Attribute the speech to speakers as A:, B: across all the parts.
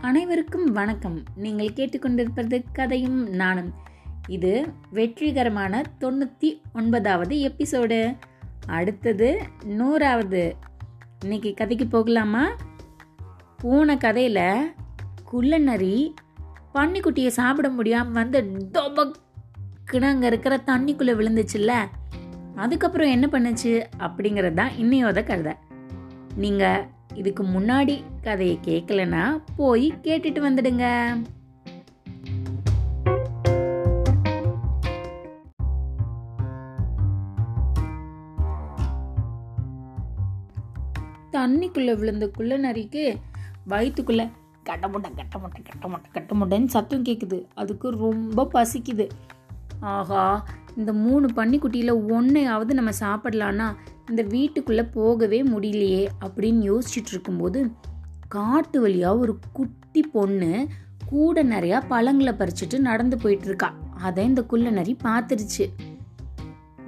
A: அனைவருக்கும் வணக்கம். நீங்கள் கேட்டுக்கொண்டிருப்பது கதையும் நானும். இது வெற்றிகரமான தொண்ணூற்றி ஒன்பதாவது எபிசோடு. அடுத்தது நூறாவது. இன்னைக்கு கதைக்கு போகலாமா? போன கதையில் குள்ளநரி பன்னிக்குட்டியை சாப்பிட முடியாமல் வந்து டொபக்குன்னு அங்கே இருக்கிற தண்ணிக்குள்ளே விழுந்துச்சுல்ல? அதுக்கப்புறம் என்ன பண்ணுச்சு? அப்படிங்கிறது தான் இன்னையோட கதை. நீங்கள் இதுக்கு முன்னாடி கதையை கேட்கலனா போய் கேட்டுட்டு வந்துடுங்க. தண்ணிக்குள்ள விழுந்த குள்ள நரிக்கு வயிற்றுக்குள்ள கட்டமுட்டை முட்டை கட்டமுட்டை முட்டை முட்டை முட்டைன்னு சத்தம் கேட்குது அதுக்கு ரொம்ப பசிக்குது. ஆஹா இந்த மூணு பன்னிக்குட்டியில் ஒன்றையாவது நம்ம சாப்பிடலான்னா இந்த வீட்டுக்குள்ளே போகவே முடியலையே அப்படின்னு யோசிச்சுட்டு இருக்கும்போது காட்டு வழியாக ஒரு குட்டி பொண்ணு கூட நிறையா பழங்களை பறிச்சுட்டு நடந்து போயிட்டு இருக்கா. அதை இந்த குள்ள நரி பார்த்துருச்சு.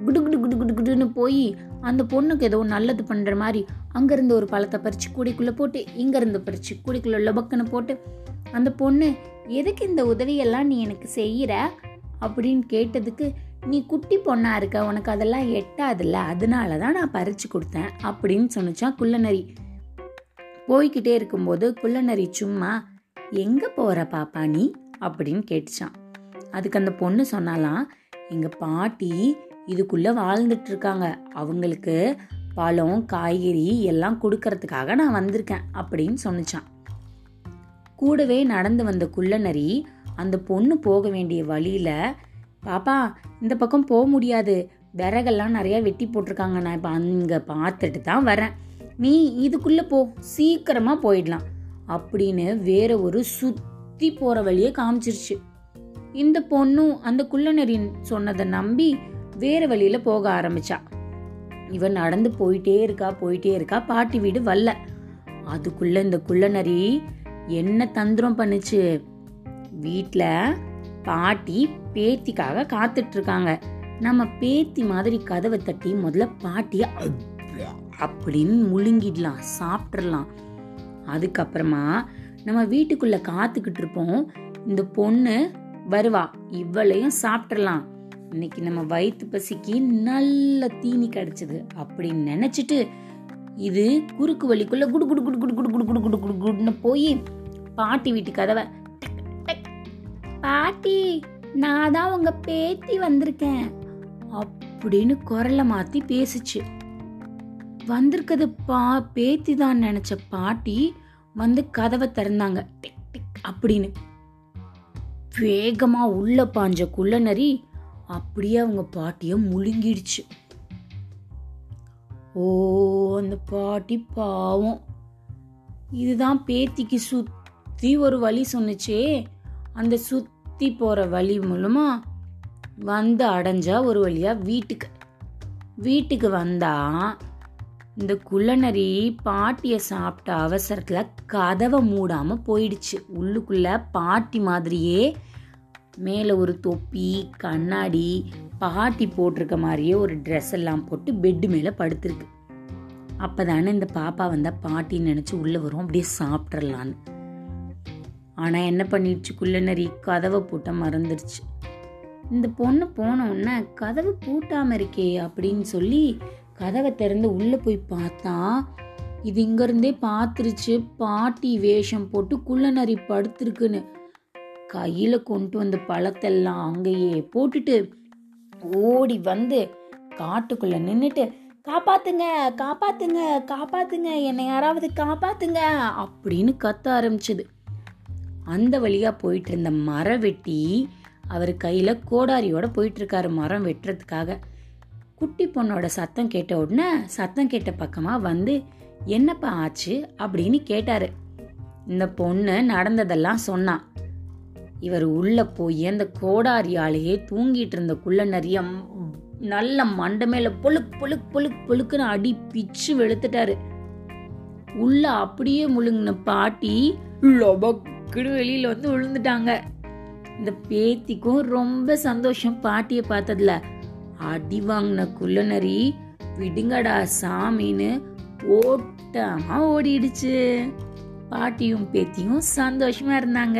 A: குடு குடு குடு குடு குடுன்னு போய் அந்த பொண்ணுக்கு ஏதோ நல்லது பண்ணுற மாதிரி அங்கேருந்து ஒரு பழத்தை பறித்து கூடைக்குள்ளே போட்டு இங்கேருந்து பறித்து கூடைக்குள்ளே லொபக்குன்னு போட்டு அந்த பொண்ணு எதுக்கு இந்த உதவியெல்லாம் நீ எனக்கு செய்கிற அப்படின்னு கேட்டதுக்கு நீ குட்டி பொண்ணா இருக்க உனக்கு அதெல்லாம் எட்டாதுல்ல அதனால தான் நான் பறிச்சு கொடுத்தேன் அப்படின்னு சொன்னிச்சான் குள்ளநரி. போய்கிட்டே இருக்கும்போது குள்ளநரி சும்மா எங்க போற பாப்பா நீ? அப்படின்னு கேட்டுச்சான் அதுக்கு அந்த பொண்ணு சொன்னாலாம் எங்க பாட்டி இதுக்குள்ள வாழ்ந்துட்டு இருக்காங்க அவங்களுக்கு பழம் காய்கறி எல்லாம் கொடுக்கறதுக்காக நான் வந்திருக்கேன் அப்படின்னு சொன்னிச்சான் கூடவே நடந்து வந்த குள்ளநரி அந்த பொண்ணு போக வேண்டிய வழியில பாப்பா இந்த பக்கம் போக முடியாது. விறகெல்லாம் நிறையா வெட்டி போட்டிருக்காங்க. நான் இப்போ அங்கே பார்த்துட்டு தான் வரேன். நீ இதுக்குள்ளே போ. சீக்கிரமாக போயிடலாம். அப்படின்னு வேற ஒரு சுற்றி போகிற வழியை காமிச்சிருச்சு. இந்த பொண்ணும் அந்த குள்ளநரின் சொன்னதை நம்பி வேற வழியில் போக ஆரம்பிச்சா. இவன் நடந்து போயிட்டே இருக்கா போயிட்டே இருக்கா. பாட்டி வீடு வரல. அதுக்குள்ள இந்த குள்ளநரி என்ன தந்திரம் பண்ணுச்சு? வீட்டில் பாட்டி பேத்திக்காக காத்துட்டு இருக்காங்க நம்ம பேத்தி மாதிரி கதவை தட்டி முதல்ல பாட்டிய அப்படின்னு முழுங்கிடலாம் சாப்பிட்றலாம் அதுக்கப்புறமா நம்ம வீட்டுக்குள்ள காத்துக்கிட்டு இருப்போம் இந்த பொண்ணு வருவா இவளையும் சாப்பிட்றலாம் இன்னைக்கு நம்ம வயிற்று பசிக்கு நல்ல தீனி கிடைச்சது அப்படின்னு நினைச்சிட்டு இது குறுக்கு வழிக்குள்ள குடு குடு குடு குடு குடு குடு குடு குடு குடு குடுன்னு போய் பாட்டி வீட்டு கதவை பாட்டி நான் தான் உங்க பேத்தி வந்திருக்கேன். அப்படின்னு குரலை மாத்தி பேசுச்சு. வந்திருக்கிறது பா பேத்தி தான் நினைச்ச பாட்டி வந்து கதவை திறந்தாங்க. டிக் டிக் அப்படின்னு. வேகமா உள்ள பாஞ்ச குள்ளநரி அப்படியே அவங்க பாட்டிய முழுங்கிடுச்சு. ஓ அந்த பாட்டி பாவம். இதுதான் பேத்திக்கு சுத்தி ஒரு வழி சொன்னுச்சே. அந்த சுத்தி போற வழி மூலமா வந்து அடைஞ்சா ஒரு வழியா வீட்டுக்கு. வீட்டுக்கு வந்தா இந்த குள்ளநரி பாட்டிய சாப்பிட்ட அவசரத்துல கதவை மூடாம போயிடுச்சு. உள்ளுக்குள்ள பாட்டி மாதிரியே மேலே ஒரு தொப்பி கண்ணாடி பாட்டி போட்டிருக்க மாதிரியே ஒரு ட்ரெஸ் எல்லாம் போட்டு பெட்டு மேலே படுத்திருக்கு. அப்பதானே இந்த பாப்பா வந்தா பாட்டின்னு நினச்சி உள்ளே வரும் அப்படியே சாப்பிட்றலான்னு ஆனால் என்ன பண்ணிடுச்சு குள்ளநரி கதவை பூட்ட மறந்துடுச்சு. இந்த பொண்ணு போன கதவு பூட்டாமல் இருக்கே அப்படின்னு சொல்லி கதவை திறந்து உள்ளே போய் பார்த்தா இது இங்கேருந்தே பார்த்துருச்சு. பாட்டி வேஷம் போட்டு குள்ளநரி படுத்துருக்குன்னு. கையில் கொண்டு வந்த பழத்தெல்லாம் அங்கேயே போட்டுட்டு ஓடி வந்து காட்டுக்குள்ளே நின்றுட்டு காப்பாத்துங்க காப்பாத்துங்க காப்பாத்துங்க என்னை யாராவது காப்பாத்துங்க அப்படின்னு கத்த ஆரம்பிச்சது. அந்த வழியாக போயிட்டு இருந்த மரம் வெட்டி அவர் கையில் கோடாரியோட போயிட்டு இருக்காரு மரம் வெட்டுறதுக்காக. குட்டி பொண்ணோட சத்தம் கேட்ட உடனே சத்தம் கேட்ட பக்கமாக வந்து என்னப்பா ஆச்சு? அப்படின்னு கேட்டாரு. இந்த பொண்ணு நடந்ததெல்லாம் சொன்னான் இவர் உள்ள போய் அந்த கோடாரியாலேயே தூங்கிட்டு இருந்த குள்ள நிறைய நல்ல மண்டை மேலே பொழுக் பொழுக் பொழுக் பொழுக்குன்னு அடி பிச்சு வெளுத்துட்டாரு. உள்ள அப்படியே முழுங்கின பாட்டி லொபக்குன்னு வெளியில் வந்து விழுந்துட்டாங்க. இந்த பேத்திக்கும் ரொம்ப சந்தோஷம். பாட்டியை பார்த்ததுல அடி வாங்கின குள்ளநரி விடுங்கடா சாமின்னு ஓட்டமாக ஓடிடுச்சு. பாட்டியும் பேத்தியும் சந்தோஷமா இருந்தாங்க.